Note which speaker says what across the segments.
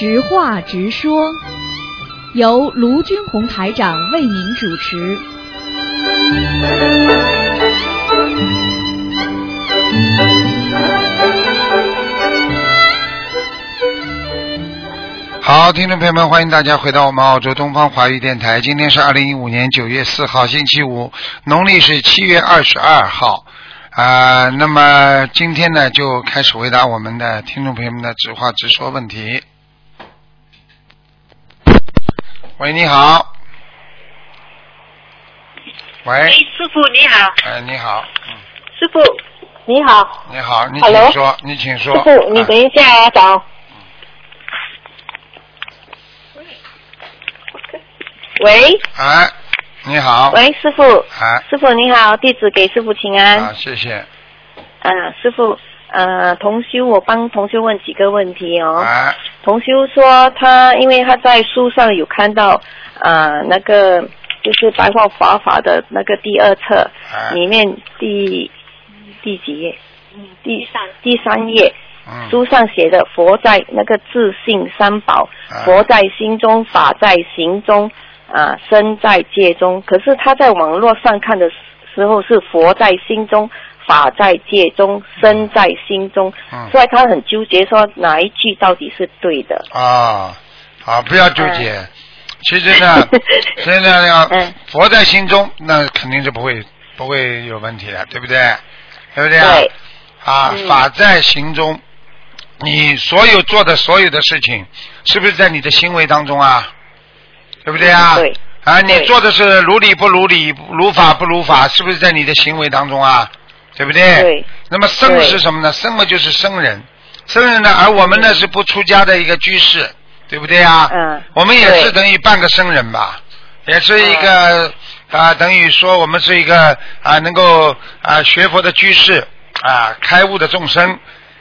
Speaker 1: 直话直说，由卢军红台长为您主持。
Speaker 2: 好，听众朋友们，欢迎大家回到我们澳洲东方华语电台。今天是二零一五年九月四号，星期五，农历是七月二十二号。啊、那么今天呢，就开始回答我们的听众朋友们的直话直说问题。喂，你好。喂
Speaker 3: 哎，，师傅你好，
Speaker 2: 哎，你好，嗯，
Speaker 3: 师傅你好，
Speaker 2: 你好，你？请说，你请说。
Speaker 3: 师傅你
Speaker 2: 啊
Speaker 3: 等一下啊，找。喂
Speaker 2: 哎，你好。
Speaker 3: 喂，师傅，
Speaker 2: 哎，
Speaker 3: 师傅你好，地址给师傅请安。
Speaker 2: 啊，谢谢。
Speaker 3: 嗯、师傅，呃，同修，我帮同修问几个问题哦。
Speaker 2: 哎，
Speaker 3: 同修说他，因为他在书上有看到，呃，那个就是白话佛法的那个第二册
Speaker 2: 哎，
Speaker 3: 里面第第几页？第三第三页，
Speaker 2: 嗯，
Speaker 3: 书上写的“佛在那个自信三宝，
Speaker 2: 啊
Speaker 3: 佛在心中，法在行中，啊，身在戒中”。可是他在网络上看的时候是“佛在心中，法在戒中，身在心中”，
Speaker 2: 嗯
Speaker 3: 所以他很纠结，说哪一句到底是对的？
Speaker 2: 啊，好，不要纠结。其实呢，现在要
Speaker 3: 嗯
Speaker 2: 佛在心中，那肯定是不会不会有问题的，对不对？对不对啊？
Speaker 3: 对，
Speaker 2: 啊，
Speaker 3: 嗯
Speaker 2: 法在行中，你所有做的所有的事情，是不是在你的行为当中啊？对不对啊？
Speaker 3: 对。
Speaker 2: 啊，你做的是如理不如理，如法不如法，是不是在你的行为当中啊？对不对？
Speaker 3: 对。
Speaker 2: 那么僧是什么呢？僧嘛就是僧人，僧人呢，而我们呢是不出家的一个居士，对不对啊？
Speaker 3: 嗯
Speaker 2: 我们也是等于半个僧人吧，也是一个啊、等于说我们是一个啊、能够啊、学佛的居士啊、开悟的众生。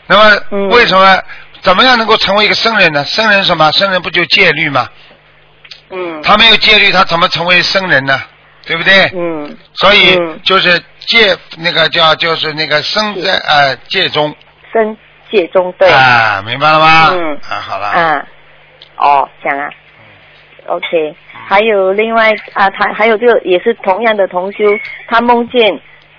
Speaker 2: 那么、
Speaker 3: 嗯
Speaker 2: 为什么怎么样能够成为一个僧人呢？僧人什么？僧人不就戒律吗？
Speaker 3: 嗯，
Speaker 2: 他没有戒律，他怎么成为僧人呢？对不对？
Speaker 3: 嗯。
Speaker 2: 所以
Speaker 3: 嗯。
Speaker 2: 就是戒那个叫就是那个生在呃戒中。
Speaker 3: 生戒中对。
Speaker 2: 啊，明白了吗？
Speaker 3: 嗯。
Speaker 2: 啊，好了。
Speaker 3: 啊，哦，这样啊。OK，还有另外啊，他还有这个也是同样的同修，他梦见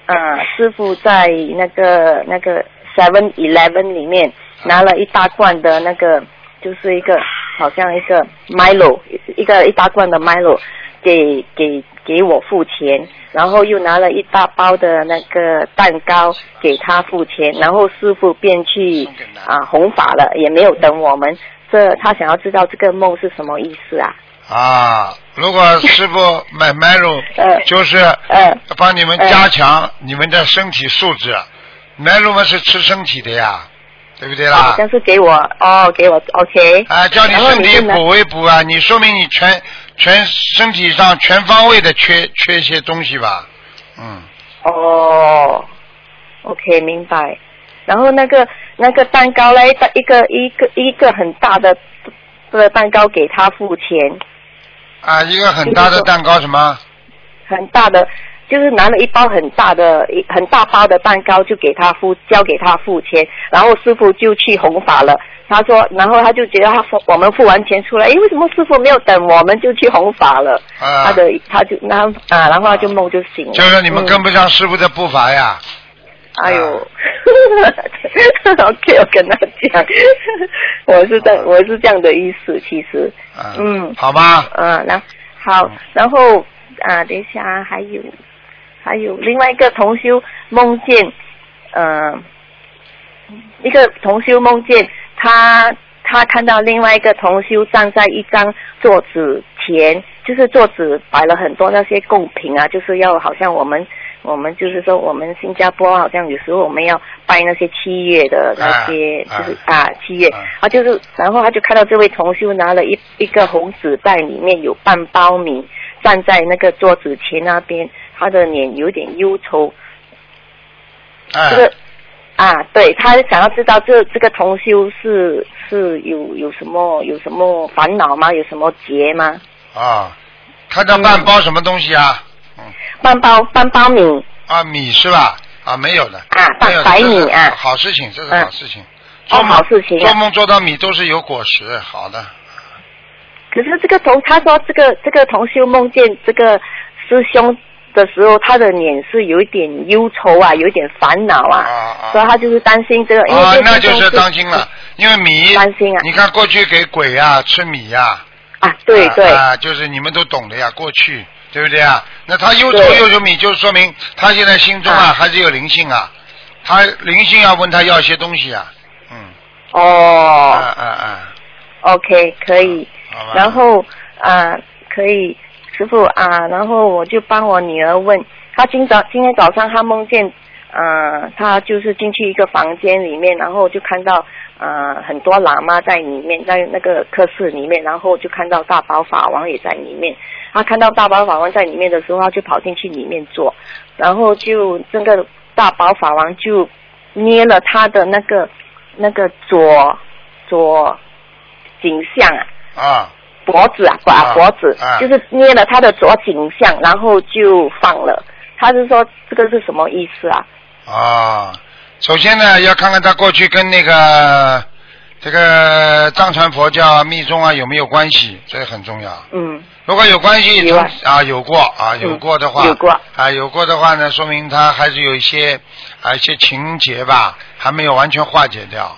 Speaker 3: 呃师傅在那个那个 Seven Eleven 里面拿了一大罐的那个，就是一个好像一个 Milo，一个一大罐的 Milo 给给给我付钱，然后又拿了一大包的那个蛋糕给他付钱，然后师傅便去啊弘法了，也没有等我们。这他想要知道这个梦是什么意思啊？
Speaker 2: 啊，如果师傅 买买乳
Speaker 3: 呃，
Speaker 2: 就是
Speaker 3: 呃
Speaker 2: 帮你们加强你们的身体素质。买入嘛是吃身体的呀，对不对啦
Speaker 3: 好？像是给我哦，给我 OK。
Speaker 2: 啊，叫你身体补一补啊！你说明你全全身体上全方位的缺缺一些东西吧？嗯，
Speaker 3: 哦，OK，明白。然后那个那个蛋糕嘞，一个一个一个很大的的蛋糕给他付钱，
Speaker 2: 啊，一个很大的蛋糕什么？
Speaker 3: 很大的，就是拿了一包很大的一很大包的蛋糕就给他付交给他付钱，然后师傅就去弘法了。他说，然后他就觉得他付我们付完钱出来，诶，为什么师傅没有等我们就去弘法了？
Speaker 2: 啊。
Speaker 3: 他的他就那啊，然后他就梦就醒了。
Speaker 2: 就是你们
Speaker 3: 嗯
Speaker 2: 跟不上师傅的步伐呀。
Speaker 3: 哎呦，OK，我跟他讲，我是这我是这样的意思，其实，
Speaker 2: 啊，
Speaker 3: 嗯。
Speaker 2: 好吧。
Speaker 3: 嗯，那好。
Speaker 2: 嗯，
Speaker 3: 然后啊，等一下啊还有还有另外一个同修梦见，嗯、一个同修梦见他他看到另外一个同修站在一张桌子前，就是桌子摆了很多那些贡品啊，就是要好像我们我们就是说我们新加坡好像有时候我们要拜那些七月的那些，
Speaker 2: 啊
Speaker 3: 就是啊七月
Speaker 2: 啊。
Speaker 3: 啊就是，然后他就看到这位同修拿了一一个红纸袋，里面有半包米，站在那个桌子前那边，他的脸有点忧愁，
Speaker 2: 啊。
Speaker 3: 这个啊，对他想要知道这这个同修是是有有什么有什么烦恼吗？有什么结吗？
Speaker 2: 啊，看到半包什么东西啊？嗯，
Speaker 3: 半包半包米
Speaker 2: 啊，米是吧？啊，没有的，
Speaker 3: 啊
Speaker 2: 没有
Speaker 3: 白米啊
Speaker 2: 好事情，这是
Speaker 3: 嗯
Speaker 2: 好事情，
Speaker 3: 哦，
Speaker 2: 做梦
Speaker 3: 好事情啊。
Speaker 2: 做梦做到米都是有果实，好的。
Speaker 3: 可是这个同他说这个这个同修梦见这个师兄的时候，他的脸是有一点忧愁啊，有一点烦恼啊，
Speaker 2: 啊啊。
Speaker 3: 所以他就是担心这个，因为
Speaker 2: 啊
Speaker 3: 这，个
Speaker 2: 那就是
Speaker 3: 师兄
Speaker 2: 当心了，因为米，
Speaker 3: 担心啊。
Speaker 2: 你看过去给鬼啊、吃米呀、
Speaker 3: 啊，对对，
Speaker 2: 啊，啊就是你们都懂的呀，过去对不对啊？那他忧愁
Speaker 3: 对。
Speaker 2: 忧愁米，就说明他现在心中啊
Speaker 3: 啊。
Speaker 2: 还是有灵性啊，他灵性要问他要一些东西啊，嗯，
Speaker 3: 哦、
Speaker 2: 嗯嗯嗯
Speaker 3: ，o k 可以，
Speaker 2: 好。
Speaker 3: 然后啊、可以，师傅啊，然后我就帮我女儿问，她今早今天早上她梦见，呃，她就是进去一个房间里面，然后就看到呃很多喇嘛在里面，在那个课室里面，然后就看到大宝法王也在里面。她看到大宝法王在里面的时候，她就跑进去里面坐，然后就这个大宝法王就捏了他的那个那个左左颈项啊。
Speaker 2: 啊
Speaker 3: 脖子啊，把
Speaker 2: 啊
Speaker 3: 脖子、
Speaker 2: 啊
Speaker 3: 就是捏了他的左颈项，然后就放了。他是说这个是什么意思啊？
Speaker 2: 啊，首先呢，要看看他过去跟那个这个藏传佛教密宗啊有没有关系，这个很重要。
Speaker 3: 嗯，
Speaker 2: 如果有关系，
Speaker 3: 有啊
Speaker 2: 啊有过啊有过的话，
Speaker 3: 有过
Speaker 2: 啊有过的话呢，说明他还是有一些啊一些情节吧，还没有完全化解掉。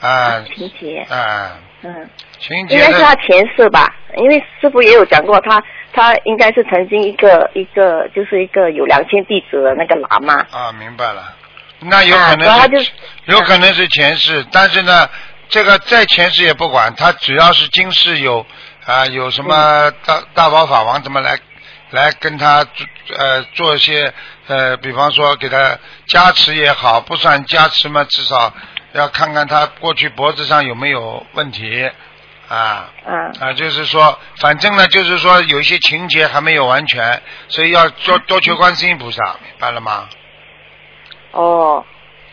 Speaker 2: 啊
Speaker 3: 情节，
Speaker 2: 啊，
Speaker 3: 嗯，
Speaker 2: 情节
Speaker 3: 应该是他前世吧，因为师傅也有讲过，他他应该是曾经一个一个就是一个有两千弟子的那个喇嘛。
Speaker 2: 啊明白了，那有可
Speaker 3: 啊
Speaker 2: 能是、有可能是前世，但是呢，这个在前世也不管，他只要是今世有啊有什么大、大宝法王怎么来来跟他做呃做一些呃，比方说给他加持也好，不算加持嘛，至少要看看他过去脖子上有没有问题啊。
Speaker 3: 啊
Speaker 2: 啊，就是说，反正呢，就是说有一些情节还没有完全，所以要多多求观世音菩萨，明白了吗？
Speaker 3: 哦，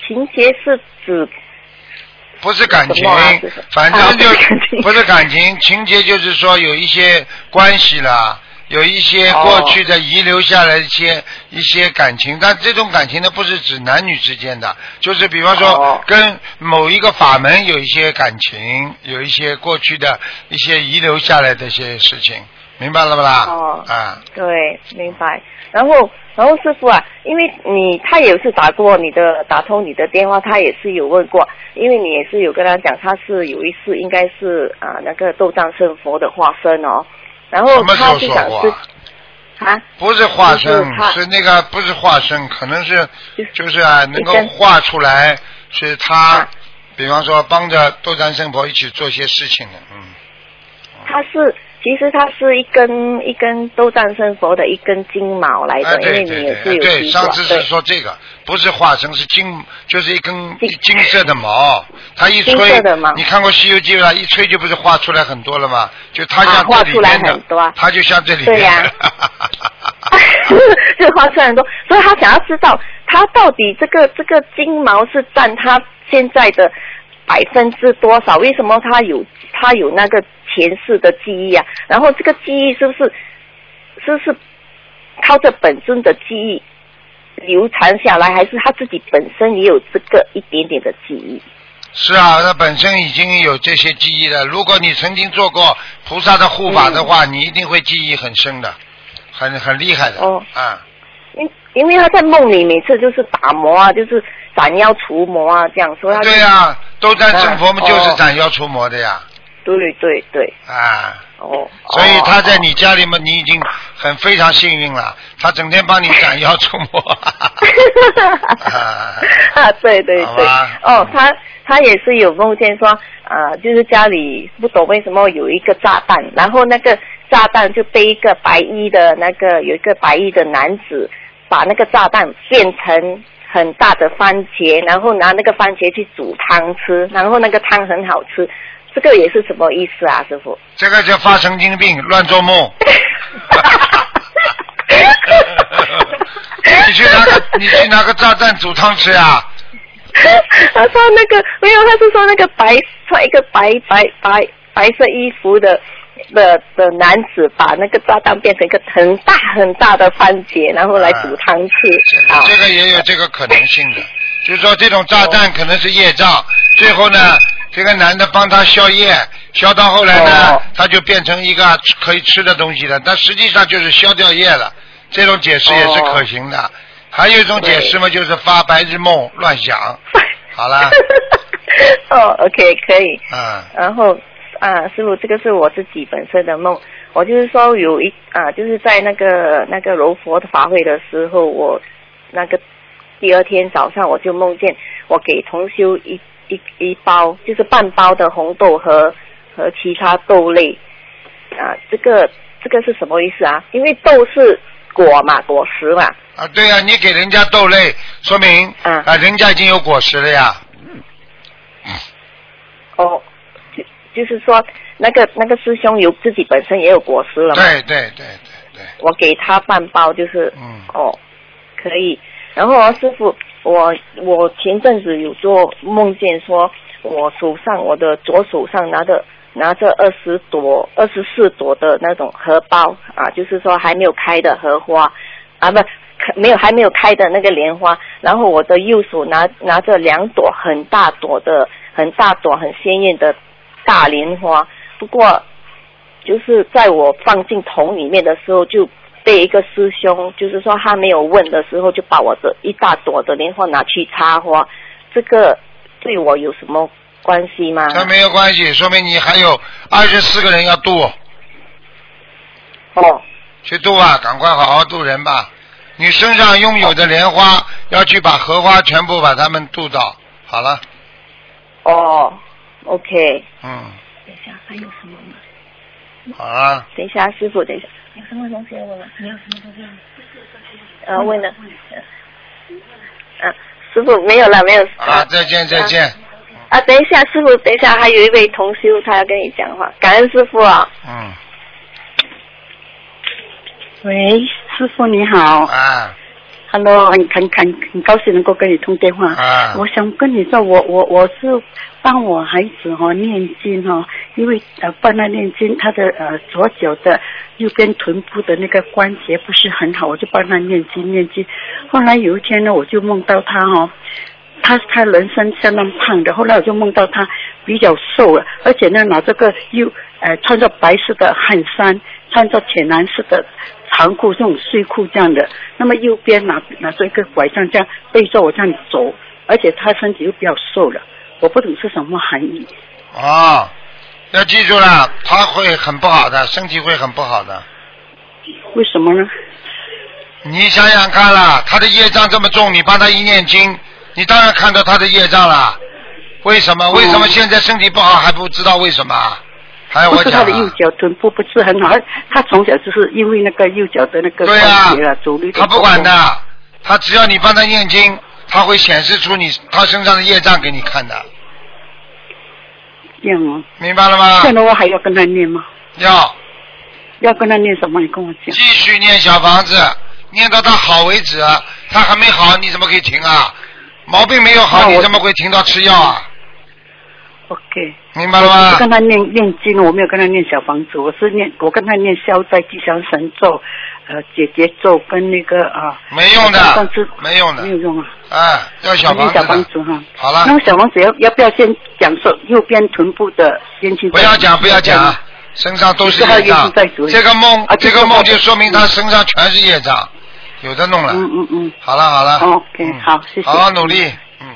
Speaker 3: 情节是指
Speaker 2: 不是感情反正就
Speaker 3: 啊不是感情
Speaker 2: 不是感情，情节就是说有一些关系了，有一些
Speaker 3: 哦。
Speaker 2: 过去的遗留下来一些、一些感情，但这种感情呢，不是指男女之间的，就是比方说
Speaker 3: 哦。
Speaker 2: 跟某一个法门有一些感情，有一些过去的一些遗留下来的一些事情，明白了不啦？
Speaker 3: 哦。
Speaker 2: 啊，
Speaker 3: 对，明白。然后，然后师傅啊，因为你他也是打过你的打通你的电话，他也是有问过，因为你也是有跟他讲，他是有一次应该是啊、那个斗战胜佛的化身哦，然后
Speaker 2: 什么时
Speaker 3: 他就想
Speaker 2: 候说过
Speaker 3: 是
Speaker 2: 啊？
Speaker 3: 啊，
Speaker 2: 不是化身
Speaker 3: 是，
Speaker 2: 那个不是化身，可能是
Speaker 3: 就
Speaker 2: 就是啊，能够
Speaker 3: 根
Speaker 2: 画出来，是他
Speaker 3: 啊，
Speaker 2: 比方说帮着斗战胜佛一起做些事情的，嗯，
Speaker 3: 他是其实它是一根一根斗战胜佛的一根金毛来的，
Speaker 2: 哎，
Speaker 3: 因为
Speaker 2: 对对
Speaker 3: 你也是
Speaker 2: 对，对，
Speaker 3: 有提过
Speaker 2: 上次是说这个，不是化身，是金，就是一根
Speaker 3: 金
Speaker 2: 金色的毛，它一
Speaker 3: 金
Speaker 2: 吹
Speaker 3: 色的毛，
Speaker 2: 你看过《西游记》了？一吹就不是画出来很多了吗？就它
Speaker 3: 啊
Speaker 2: 像这里
Speaker 3: 画出来
Speaker 2: 边的
Speaker 3: 很多，
Speaker 2: 它就像这里边
Speaker 3: 对呀
Speaker 2: 的。
Speaker 3: 这花出来很多，所以他想要知道他到底这个这个金毛是占他现在的百分之多少？为什么他有他有那个前世的记忆啊？然后这个记忆是不是是不是靠着本尊的记忆流传下来，还是他自己本身也有这个一点点的记忆？
Speaker 2: 是啊，他本身已经有这些记忆了。如果你曾经做过菩萨的护法的话，你一定会记忆很深的，很很厉害的。
Speaker 3: 哦
Speaker 2: 啊，
Speaker 3: 因因为他在梦里每次就是打磨啊，就是斩妖除魔啊，这样说他就
Speaker 2: 对呀、斗战胜佛就是
Speaker 3: 哦
Speaker 2: 斩妖除魔的呀。
Speaker 3: 对对对，
Speaker 2: 啊，
Speaker 3: 哦，
Speaker 2: 所以他在
Speaker 3: 哦。
Speaker 2: 你家里嘛，你已经很非常幸运了。他整天帮你斩妖除魔。
Speaker 3: 啊，对对对，哦，他他也是有梦见说，啊，就是家里不懂为什么有一个炸弹，然后那个炸弹就被一个白衣的那个有一个白衣的男子把那个炸弹变成很大的番茄，然后拿那个番茄去煮汤吃，然后那个汤很好吃，这个也是什么意思啊，师傅？
Speaker 2: 这个叫发神经病，乱做梦。你去拿个，你去拿个炸弹煮汤吃啊？
Speaker 3: 他说那个没有，他是说那个白穿一个白白白白色衣服的的的男子把那个炸弹变成一个很大很大的番茄，然后来煮汤吃啊。
Speaker 2: 这个也有这个可能性的，就是说这种炸弹可能是业障，最后呢，这个男的帮他消业，消到后来呢，
Speaker 4: 哦
Speaker 2: 他就变成一个可以吃的东西了，但实际上就是消掉业了。这种解释也是可行的。还有一种解释嘛，就是发白日梦、乱想。好了，
Speaker 3: 哦，OK，可以。
Speaker 2: 嗯，
Speaker 3: 然后啊，师傅，这个是我自己本身的梦。我就是说有一啊，就是在那个那个柔佛的法会的时候，我那个第二天早上我就梦见我给同修一一一包，就是半包的红豆和和其他豆类啊，这个这个是什么意思啊？因为豆是果嘛，果实嘛。
Speaker 2: 啊，对呀、你给人家豆类，说明
Speaker 3: 嗯
Speaker 2: 啊，人家已经有果实了呀。
Speaker 3: 哦，就就是说那个那个师兄有自己本身也有果实了嘛？
Speaker 2: 对对对对对，
Speaker 3: 我给他半包，就是
Speaker 2: 嗯
Speaker 3: 哦，可以。然后啊，师傅，我我前阵子有做梦见说，我手上我的左手上拿着拿着二十朵、二十四朵的那种荷包啊，就是说还没有开的荷花啊，不，没有还没有开的那个莲花。然后我的右手拿拿着两朵很大朵的、很大朵、很鲜艳的大莲花。不过就是在我放进桶里面的时候，就被一个师兄，就是说他没有问的时候，就把我的一大朵的莲花拿去插花，这个对我有什么关系吗？
Speaker 2: 那没有关系，说明你还有二十四个人要渡，
Speaker 3: 哦
Speaker 2: 去渡啊，赶快好好渡人吧。你身上拥有的莲花，要去把荷花全部把它们渡到。好了，
Speaker 3: 哦，OK，
Speaker 2: 嗯，
Speaker 3: 等一下还有什么吗？
Speaker 2: 好了，
Speaker 3: 等一下，师傅，等一下，有什么东西要问吗？没有什么东西要问。呃，问了。啊，师傅没有了，没有。
Speaker 2: 啊，再见再见，
Speaker 3: 啊，等一下，师傅，等一下，还有一位同修，他要跟你讲话，感恩师傅啊。
Speaker 2: 嗯，
Speaker 4: 喂，师傅你好
Speaker 2: 啊，
Speaker 4: ，Hello，很很很很高兴能够跟你通电话。
Speaker 2: 啊
Speaker 4: 我想跟你说，我我我是帮我孩子哈、念经哈、因为呃帮他念经，他的呃左脚的右边臀部的那个关节不是很好，我就帮他念经念经。后来有一天呢，我就梦到他哈、他他人生相当胖的，后来我就梦到他比较瘦了，而且呢拿这个又呃穿着白色的汗衫，穿着浅蓝色的长裤这种睡裤这样的，那么右边拿拿着一个拐杖这样背着我这样走，而且他身体又比较瘦了，我不懂是什么含义。
Speaker 2: 哦，要记住了，他会很不好的，身体会很不好的。
Speaker 4: 为什么呢？
Speaker 2: 你想想看啦，他的业障这么重，你帮他一念经，你当然看到他的业障了。为什么？为什么现在身体不好还不知道为什么？还要
Speaker 4: 不是
Speaker 2: 我讲啊？
Speaker 4: 他的右脚臀部不是很好，他从小就是因为那个右脚的那个
Speaker 2: 对呀、
Speaker 4: 关节啊，走路
Speaker 2: 他不管的，他只要你帮他念经，他会显示出你他身上的业障给你看的，
Speaker 4: 这样哦。
Speaker 2: 明白了吗？
Speaker 4: 现在我还要跟他念吗？
Speaker 2: 要
Speaker 4: 要跟他念什么？你跟我讲。
Speaker 2: 继续念小房子，念到他好为止。他还没好，你怎么可以停啊？毛病没有好，你怎么会停到吃药啊
Speaker 4: ？OK。
Speaker 2: 明白了吗
Speaker 4: 我？跟他念念经，我没有跟他念小房子，我是念我跟他念消灾吉祥神咒，呃解结咒跟那个啊。
Speaker 2: 没用的
Speaker 4: 上次
Speaker 2: 没用的
Speaker 4: 没有用啊。
Speaker 2: 哎，要小房子
Speaker 4: 念小房。子哈。
Speaker 2: 好了
Speaker 4: 那，个小房子要要不要先讲说右边臀部的先去？
Speaker 2: 不要讲，不要讲，身上都是业障。这个梦
Speaker 4: 啊，
Speaker 2: 这个梦就说明他身上全是业障，有的弄了。
Speaker 4: 嗯嗯嗯
Speaker 2: 好了好了。
Speaker 4: OK，
Speaker 2: 嗯
Speaker 4: 好谢谢
Speaker 2: 好好努力。嗯。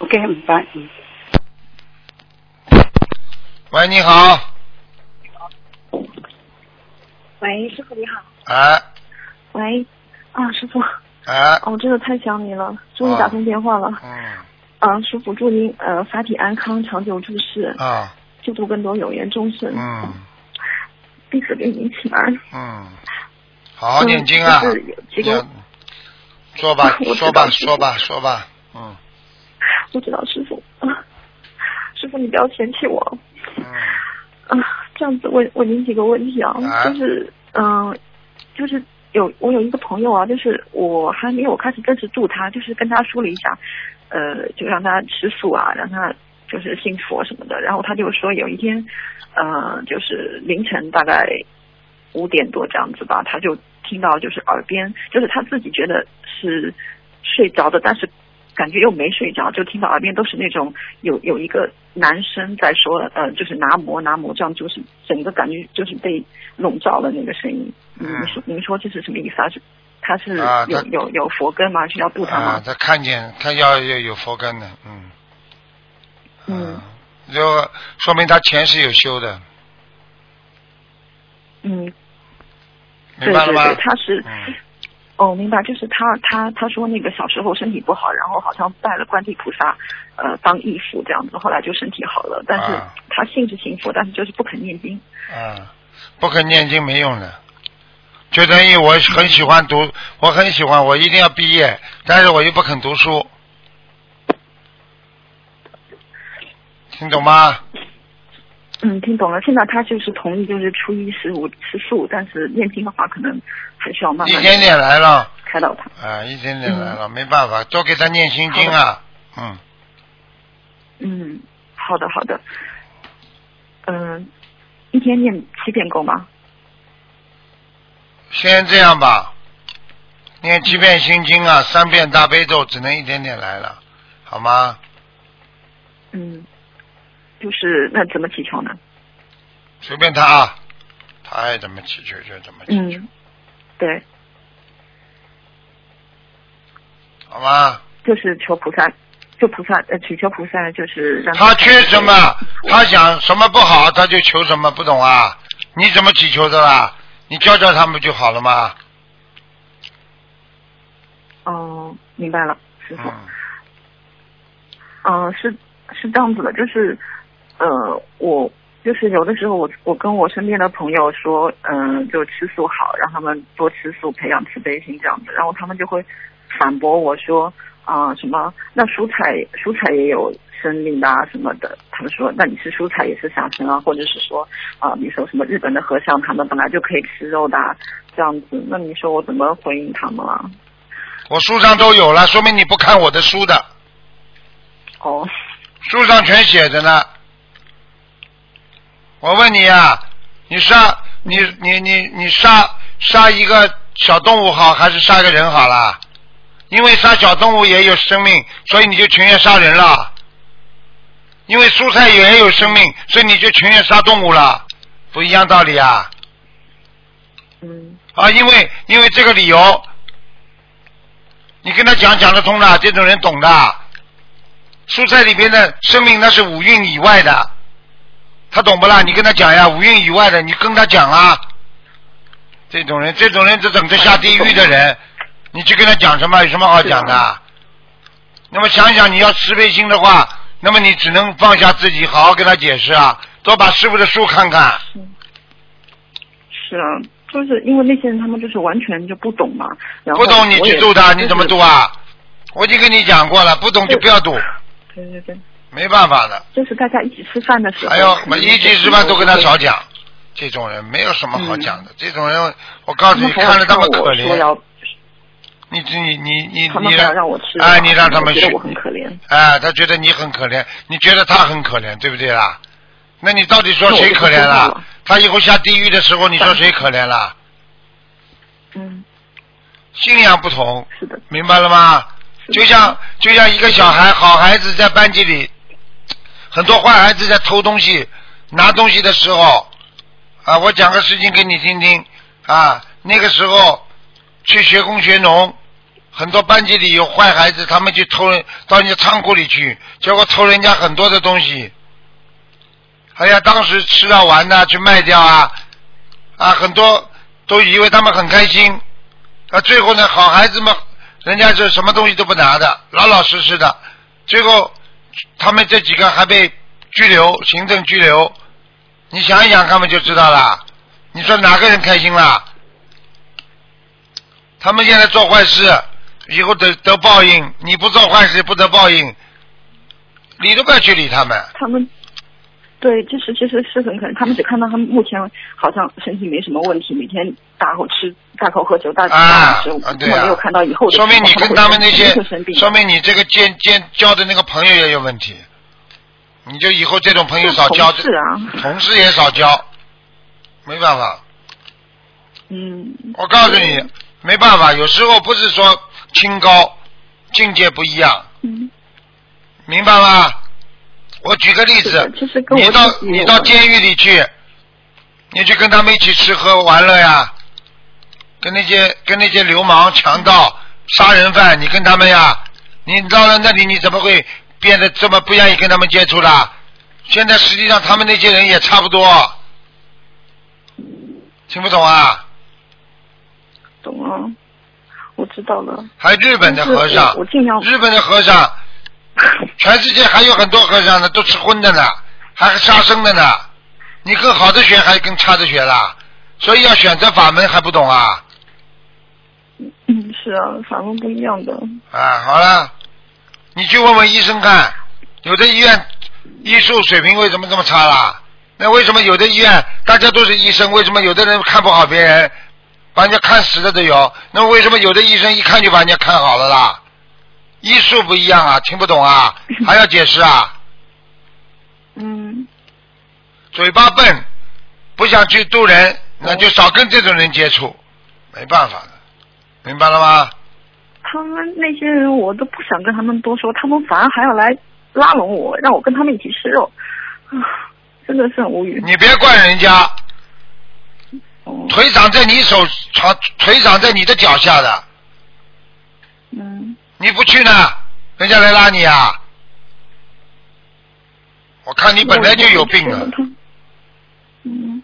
Speaker 4: ，OK，明白，嗯。
Speaker 2: 喂，你好。
Speaker 5: 喂，师傅你好。
Speaker 2: 哎
Speaker 5: 喂，啊，师傅，
Speaker 2: 哎。
Speaker 5: 哦，真的太想你了，终于打通电话了。
Speaker 2: 嗯
Speaker 5: 啊，师傅，祝您呃法体安康，长久住世，
Speaker 2: 啊
Speaker 5: 救度更多有缘众生。
Speaker 2: 嗯
Speaker 5: 弟子给您请安。
Speaker 2: 嗯，好好念经啊
Speaker 5: 嗯就是有几！个
Speaker 2: 说吧 说吧说吧说吧，嗯
Speaker 5: 我知道师傅啊，师傅你不要嫌弃我
Speaker 2: 嗯
Speaker 5: 啊。这样子问问您几个问题啊，
Speaker 2: 啊
Speaker 5: 就是嗯、就是有我有一个朋友啊，就是我还没有开始正式住他，就是跟他说了一下，呃，就让他吃素啊，让他就是信佛什么的。然后他就说有一天，呃，就是凌晨大概五点多这样子吧，他就听到就是耳边，就是他自己觉得是睡着的，但是感觉又没睡着，就听到耳边都是那种有有一个男生在说，呃，就是拿摩拿摩，这样就是整个感觉就是被笼罩了那个声音。嗯，
Speaker 2: 嗯
Speaker 5: 您说您说这是什么意思啊？是他是有有有佛根吗？是要度他
Speaker 2: 啊
Speaker 5: 吗，？
Speaker 2: 他看见他要要有佛根的，嗯，
Speaker 5: 嗯
Speaker 2: 就说明他前世有修的，
Speaker 5: 嗯，
Speaker 2: 明
Speaker 5: 对
Speaker 2: 白了吗？
Speaker 5: 对对，他是。
Speaker 2: 嗯
Speaker 5: 哦，明白，就是他他他说那个小时候身体不好，然后好像拜了观地菩萨，呃，当义父这样子，后来就身体好了。但是
Speaker 2: 啊
Speaker 5: 他信是信佛，但是就是不肯念经。
Speaker 2: 啊，不肯念经没用的，就等于我很喜欢读，我很喜欢，我一定要毕业，但是我又不肯读书，听懂吗？
Speaker 5: 嗯，听懂了。现在他就是同意，就是初一十五吃素，但是念经的话，可能还需要慢慢
Speaker 2: 一点点来了，
Speaker 5: 开导他。
Speaker 2: 啊，一点点来了，没办法，多给他念心经啊，嗯，
Speaker 5: 嗯，好的好的。嗯、一天念七遍够吗？
Speaker 2: 先这样吧，念七遍心经啊，三遍大悲咒，只能一点点来了，好吗？
Speaker 5: 嗯，就是那怎么祈求呢？
Speaker 2: 随便他啊，他爱怎么祈求就怎么祈求，
Speaker 5: 嗯，对，
Speaker 2: 好吗？
Speaker 5: 就是求菩萨，就菩萨呃祈求菩萨，就是让
Speaker 2: 他缺什么，他想什么不好，他就求什么，不懂啊？你怎么祈求的啦？你教教他们就好了吗。
Speaker 5: 哦，明白了，师傅。
Speaker 2: 嗯，
Speaker 5: 嗯、是是这样子的，就是呃，我就是有的时候我我跟我身边的朋友说，嗯、就吃素好，让他们多吃素，培养慈悲心这样子，然后他们就会反驳我说，啊、什么那蔬菜蔬菜也有生命的啊什么的，他们说那你吃蔬菜也是杀生啊，或者是说啊、你说什么日本的和尚他们本来就可以吃肉的、啊、这样子，那你说我怎么回应他们啊？
Speaker 2: 我书上都有了，说明你不看我的书的，
Speaker 5: 哦，
Speaker 2: 书上全写着呢。我问你啊，你杀你你你你杀杀一个小动物好，还是杀个人好啦？因为杀小动物也有生命，所以你就情愿杀人了。因为蔬菜也有生命，所以你就情愿杀动物了，不一样道理啊！
Speaker 5: 嗯
Speaker 2: 啊，因为因为这个理由，你跟他讲讲得通的，这种人懂的。蔬菜里边的生命那是五蕴以外的，他懂不啦？你跟他讲呀，五蕴以外的，你跟他讲啊。这种人，这种人就等着下地狱的人，你去跟他讲什么？有什么好讲的？那么想想你要慈悲心的话，那么你只能放下自己，好好跟他解释啊，多把师傅的书看看。
Speaker 5: 是啊，就是因为那些人他们就是完全就不懂嘛，然后
Speaker 2: 不懂你去度他，
Speaker 5: 就是
Speaker 2: 你怎么度啊？我已经跟你讲过了，不懂就不要度，
Speaker 5: 对对对，
Speaker 2: 没办法的。
Speaker 5: 就是大家一起吃饭的时候，
Speaker 2: 还有
Speaker 5: 可能
Speaker 2: 一起吃饭都跟他少讲，这种人没有什么好讲的。这种人，我告诉你，看着他们可怜，，你你你你
Speaker 5: 他们
Speaker 2: 你
Speaker 5: 还要让我吃，
Speaker 2: 哎，你让他们去
Speaker 5: 我很可怜。
Speaker 2: 哎，他觉得你很可怜，你觉得他很可怜，对不对啦？那你到底说谁可怜了
Speaker 5: 了？
Speaker 2: 他以后下地狱的时候，你说谁可怜了？
Speaker 5: 嗯，
Speaker 2: 信仰不同，
Speaker 5: 是的，
Speaker 2: 明白了吗？
Speaker 5: 是
Speaker 2: 就像就像一个小孩，好孩子在班级里，很多坏孩子在偷东西、拿东西的时候，啊，我讲个事情给你听听啊。那个时候去学工学农，很多班级里有坏孩子，他们去偷到人家仓库里去，结果偷人家很多的东西。哎呀，当时吃啊玩呐、去卖掉啊，啊，很多都以为他们很开心，啊，最后呢，好孩子们，人家是什么东西都不拿的，老老实实的，最后他们这几个还被拘留，行政拘留。你想一想，他们就知道了。你说哪个人开心了？他们现在做坏事，以后得得报应；你不做坏事，不得报应。理都不要去理他们。
Speaker 5: 他们。对，就是其实是很可能，他们只看到他们目前好像身体没什么问题，每天大口吃、大口喝酒、大吃大吃，
Speaker 2: 啊，对啊，
Speaker 5: 他们没有看到以后的
Speaker 2: 说明你跟他们那些说明你这个见见交的那个朋友也有问题。你就以后这种朋友少交，
Speaker 5: 是啊，
Speaker 2: 同事也少交，没办法。
Speaker 5: 嗯。
Speaker 2: 我告诉你，没办法，有时候不是说清高，境界不一样，
Speaker 5: 嗯，
Speaker 2: 明白吗？我举个例子，你到你到监狱里去，你去跟他们一起吃喝玩乐呀，跟那些跟那些流氓、强盗、杀人犯，你跟他们呀，你到了那里你怎么会变得这么不愿意跟他们接触啦？现在实际上他们那些人也差不多，听不懂啊？
Speaker 5: 懂啊，我知道了。
Speaker 2: 还有日本的和尚
Speaker 5: 我
Speaker 2: 日本的和尚，全世界还有很多和尚呢，都吃荤的呢，还杀生的呢。你更好的学，还更差的学啦。所以要选择法门，还不懂啊？
Speaker 5: 嗯，是啊，反正不一样的。
Speaker 2: 啊，好了，你去问问医生看，有的医院医术水平为什么这么差啦？那为什么有的医院大家都是医生，为什么有的人看不好别人，把人家看死的都有？那为什么有的医生一看就把人家看好了啦？医术不一样啊，听不懂啊，还要解释啊？
Speaker 5: 嗯，
Speaker 2: 嘴巴笨，不想去渡人，那就少跟这种人接触，没办法的，明白了吗？
Speaker 5: 他们那些人我都不想跟他们多说，他们反而还要来拉拢我，让我跟他们一起吃肉，啊，真的是很无语。
Speaker 2: 你别怪人家，
Speaker 5: 哦，
Speaker 2: 腿长在你手，长腿长在你的脚下的，
Speaker 5: 嗯，
Speaker 2: 你不去呢，人家来拉你啊！我看你本来就有病啊
Speaker 5: 了。！嗯，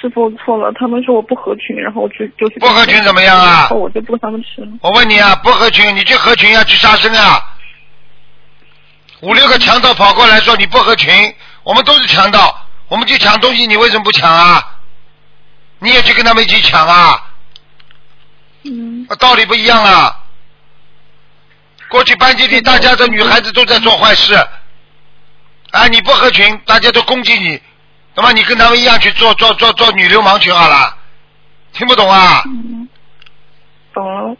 Speaker 5: 师傅我错了，他们说我不合群，然后我就就去
Speaker 2: 不合群怎么样啊
Speaker 5: 然后我就不跟他们吃了。
Speaker 2: 我问你啊，不合群，你去合群要去杀生啊？五六个强盗跑过来说你不合群，我们都是强盗，我们去抢东西，你为什么不抢啊？你也去跟他们一起抢啊？
Speaker 5: 嗯
Speaker 2: 道理不一样啊。过去班级里大家的女孩子都在做坏事，啊，你不合群，大家都攻击你，那么你跟他们一样去做做做做女流氓去好了，听不懂啊？
Speaker 5: 嗯，懂了。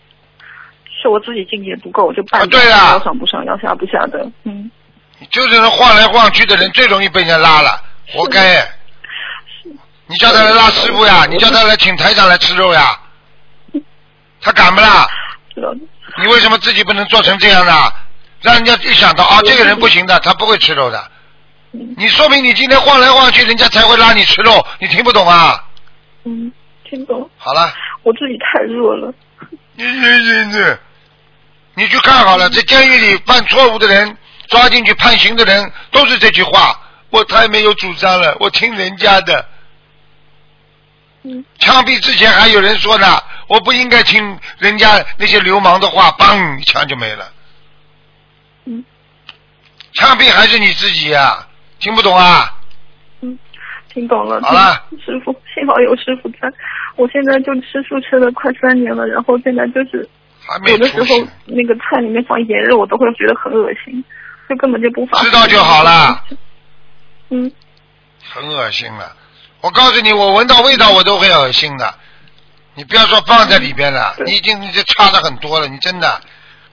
Speaker 5: 是我自己境界不够，就半
Speaker 2: 啊对啊
Speaker 5: 要上不上，要下不下的。嗯，
Speaker 2: 就这种晃来晃去的人最容易被人家拉了，活该。你叫他来拉师傅呀，你叫他来请台长来吃肉呀，他敢不啦？你为什么自己不能做成这样呢？让人家一想到啊，这个人不行的，他不会吃肉的。
Speaker 5: 嗯
Speaker 2: 你说明你今天晃来晃去，人家才会拉你吃肉，你听不懂啊？
Speaker 5: 嗯，听懂。
Speaker 2: 好了，
Speaker 5: 我自己太弱了。
Speaker 2: 你你你你，你去看好了，在监狱里犯错误的人，抓进去判刑的人，都是这句话：我太没有主张了，我听人家的。
Speaker 5: 嗯
Speaker 2: 枪毙之前还有人说呢，我不应该听人家那些流氓的话，嘣，一枪就没了。
Speaker 5: 嗯
Speaker 2: 枪毙还是你自己呀、听不懂啊？
Speaker 5: 嗯，听懂了。
Speaker 2: 好了
Speaker 5: 师傅，幸好有师傅在。我现在就吃素吃了快三年了，然后现在就是
Speaker 2: 还没
Speaker 5: 有的时候，那个菜里面放一点肉，我都会觉得很恶心，就根本就不放。
Speaker 2: 知道就好了。
Speaker 5: 嗯，
Speaker 2: 很恶心了。我告诉你，我闻到味道我都会恶心的。你不要说放在里边了，
Speaker 5: 对
Speaker 2: 你已经你这差的很多了，你真的。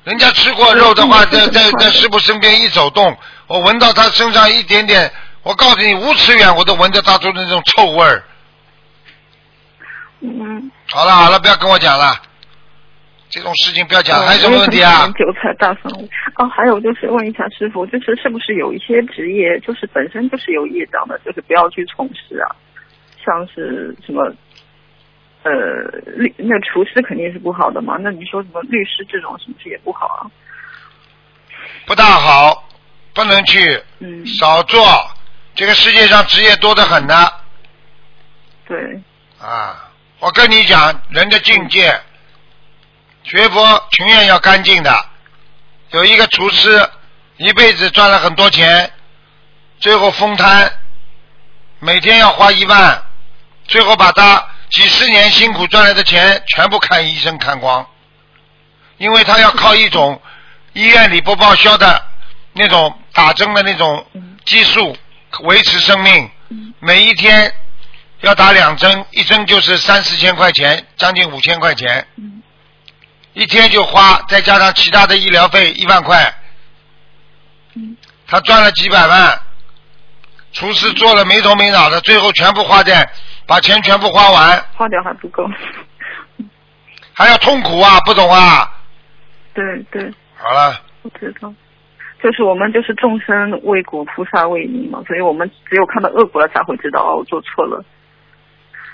Speaker 2: 人家吃过肉的话，在在在师傅身边一走动，我闻到他身上一点点，我告诉你，五尺远我都闻得到出那种臭味儿。
Speaker 5: 嗯，
Speaker 2: 好了好了，不要跟我讲了，这种事情不要讲。
Speaker 5: 呃
Speaker 2: 还有什么问题啊？
Speaker 5: 韭菜大蒜味。哦，还有就是问一下师傅，就是是不是有一些职业就是本身就是有业障的，就是不要去从事啊？像是什么，呃，律那厨师肯定是不好的嘛。那你说什么律师这种是不是也不好啊？
Speaker 2: 不大好，不能去，
Speaker 5: 嗯，
Speaker 2: 少做。这个世界上职业多得很呢。
Speaker 5: 对，
Speaker 2: 啊，我跟你讲，人的境界，学佛情愿要干净的。有一个厨师，一辈子赚了很多钱，最后封摊，每天要花一万，最后把他几十年辛苦赚来的钱全部看医生看光，因为他要靠一种医院里不报销的那种打针的那种激素维持生命，每一天要打两针，一针就是三四千块钱，将近五千块钱，
Speaker 5: 嗯
Speaker 2: 一天就花，再加上其他的医疗费一万块，
Speaker 5: 嗯
Speaker 2: 他赚了几百万。厨师做了没头没脑的，最后全部花在，把钱全部花完，
Speaker 5: 花掉还不够。
Speaker 2: 还要痛苦啊，不懂啊？
Speaker 5: 对对，
Speaker 2: 好了，
Speaker 5: 我知道，就是我们就是众生为果，菩萨为因嘛，所以我们只有看到恶果了才会知道哦，我做错了，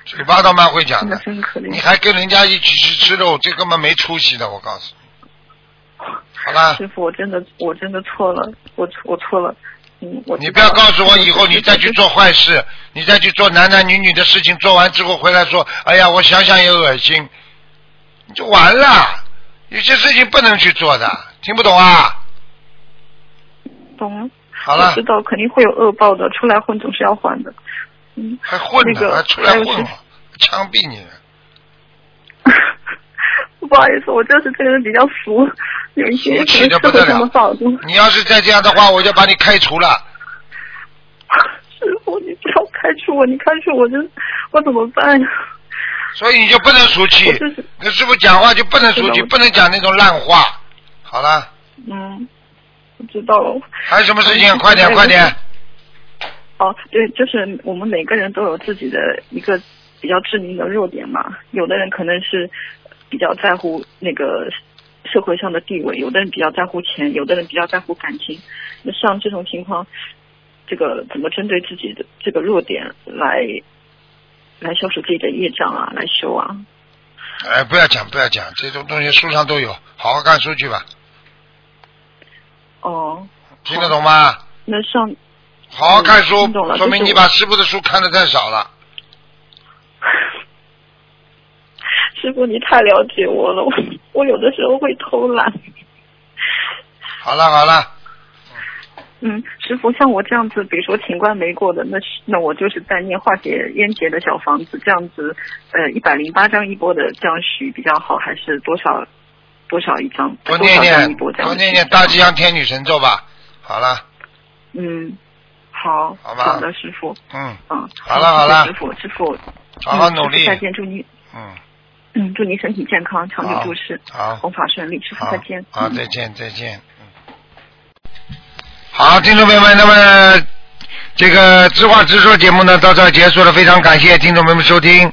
Speaker 2: 嘴巴倒蛮会讲
Speaker 5: 真的
Speaker 2: 的，
Speaker 5: 真可怜。
Speaker 2: 你还跟人家一起去吃肉，这根本没出息的，我告诉你。好了，
Speaker 5: 师傅，我真的我真的错了，我错我错了，嗯，我
Speaker 2: 你不要告诉我以后你再去做坏事，你再去做男男女女的事情，做完之后回来说，哎呀，我想想也恶心，你就完了。有些事情不能去做的，听不懂啊？
Speaker 5: 懂了，
Speaker 2: 好了
Speaker 5: 我知，道肯定会有恶报的，出来混总是要还的，嗯，
Speaker 2: 还混呢，
Speaker 5: 那个
Speaker 2: 还出来混了，枪毙你！
Speaker 5: 不好意思，我就是这个人比较俗，有一些
Speaker 2: 俗气
Speaker 5: 可能社会
Speaker 2: 得不得了
Speaker 5: 上的法度。
Speaker 2: 你要是再这样的话，我就把你开除了。
Speaker 5: 师傅，你不要开除我，你开除我真，我怎么办呀？
Speaker 2: 所以你就不能俗气
Speaker 5: 我就是，
Speaker 2: 跟师傅讲话就不能俗气，不能讲那种烂话。好了，
Speaker 5: 嗯，我知道了。
Speaker 2: 还有什么事情？
Speaker 5: 嗯
Speaker 2: 快点，快点！
Speaker 5: 哦，对，就是我们每个人都有自己的一个比较致命的弱点嘛。有的人可能是比较在乎那个社会上的地位，有的人比较在乎钱，有的人比较在乎感情。那像这种情况，这个怎么针对自己的这个弱点来来消除自己的业障啊，来修啊？
Speaker 2: 哎，不要讲，不要讲，这种东西书上都有，好好看书去吧，
Speaker 5: 哦，
Speaker 2: 听得懂吗？
Speaker 5: 那上
Speaker 2: 好好看书说明你把师傅的书看的太少了。
Speaker 5: 师傅，你太了解我了，我我有的时候会偷懒。
Speaker 2: 好了好了，
Speaker 5: 嗯，师傅，像我这样子，比如说情关没过的，那是那我就是在念化解冤结的小房子，这样子，呃，一百零八张一波的这样许比较好，还是多少多少一张？
Speaker 2: 多念念多念念大吉祥天女神咒吧。好了，
Speaker 5: 嗯，好，
Speaker 2: 好吧
Speaker 5: 好的，师傅，
Speaker 2: 嗯，
Speaker 5: 嗯，
Speaker 2: 好了好了
Speaker 5: 师傅，师傅，
Speaker 2: 好好努力
Speaker 5: 再。见，祝你，
Speaker 2: 嗯，
Speaker 5: 嗯，祝您身体健康，长
Speaker 2: 好
Speaker 5: 久住世，
Speaker 2: 好
Speaker 5: 弘法顺利，师傅再见，，
Speaker 2: 好，
Speaker 5: 嗯
Speaker 2: 再见，再见。嗯，好，听众朋友们，那么这个知话直说节目呢到这儿结束了，非常感谢听众朋友们收听。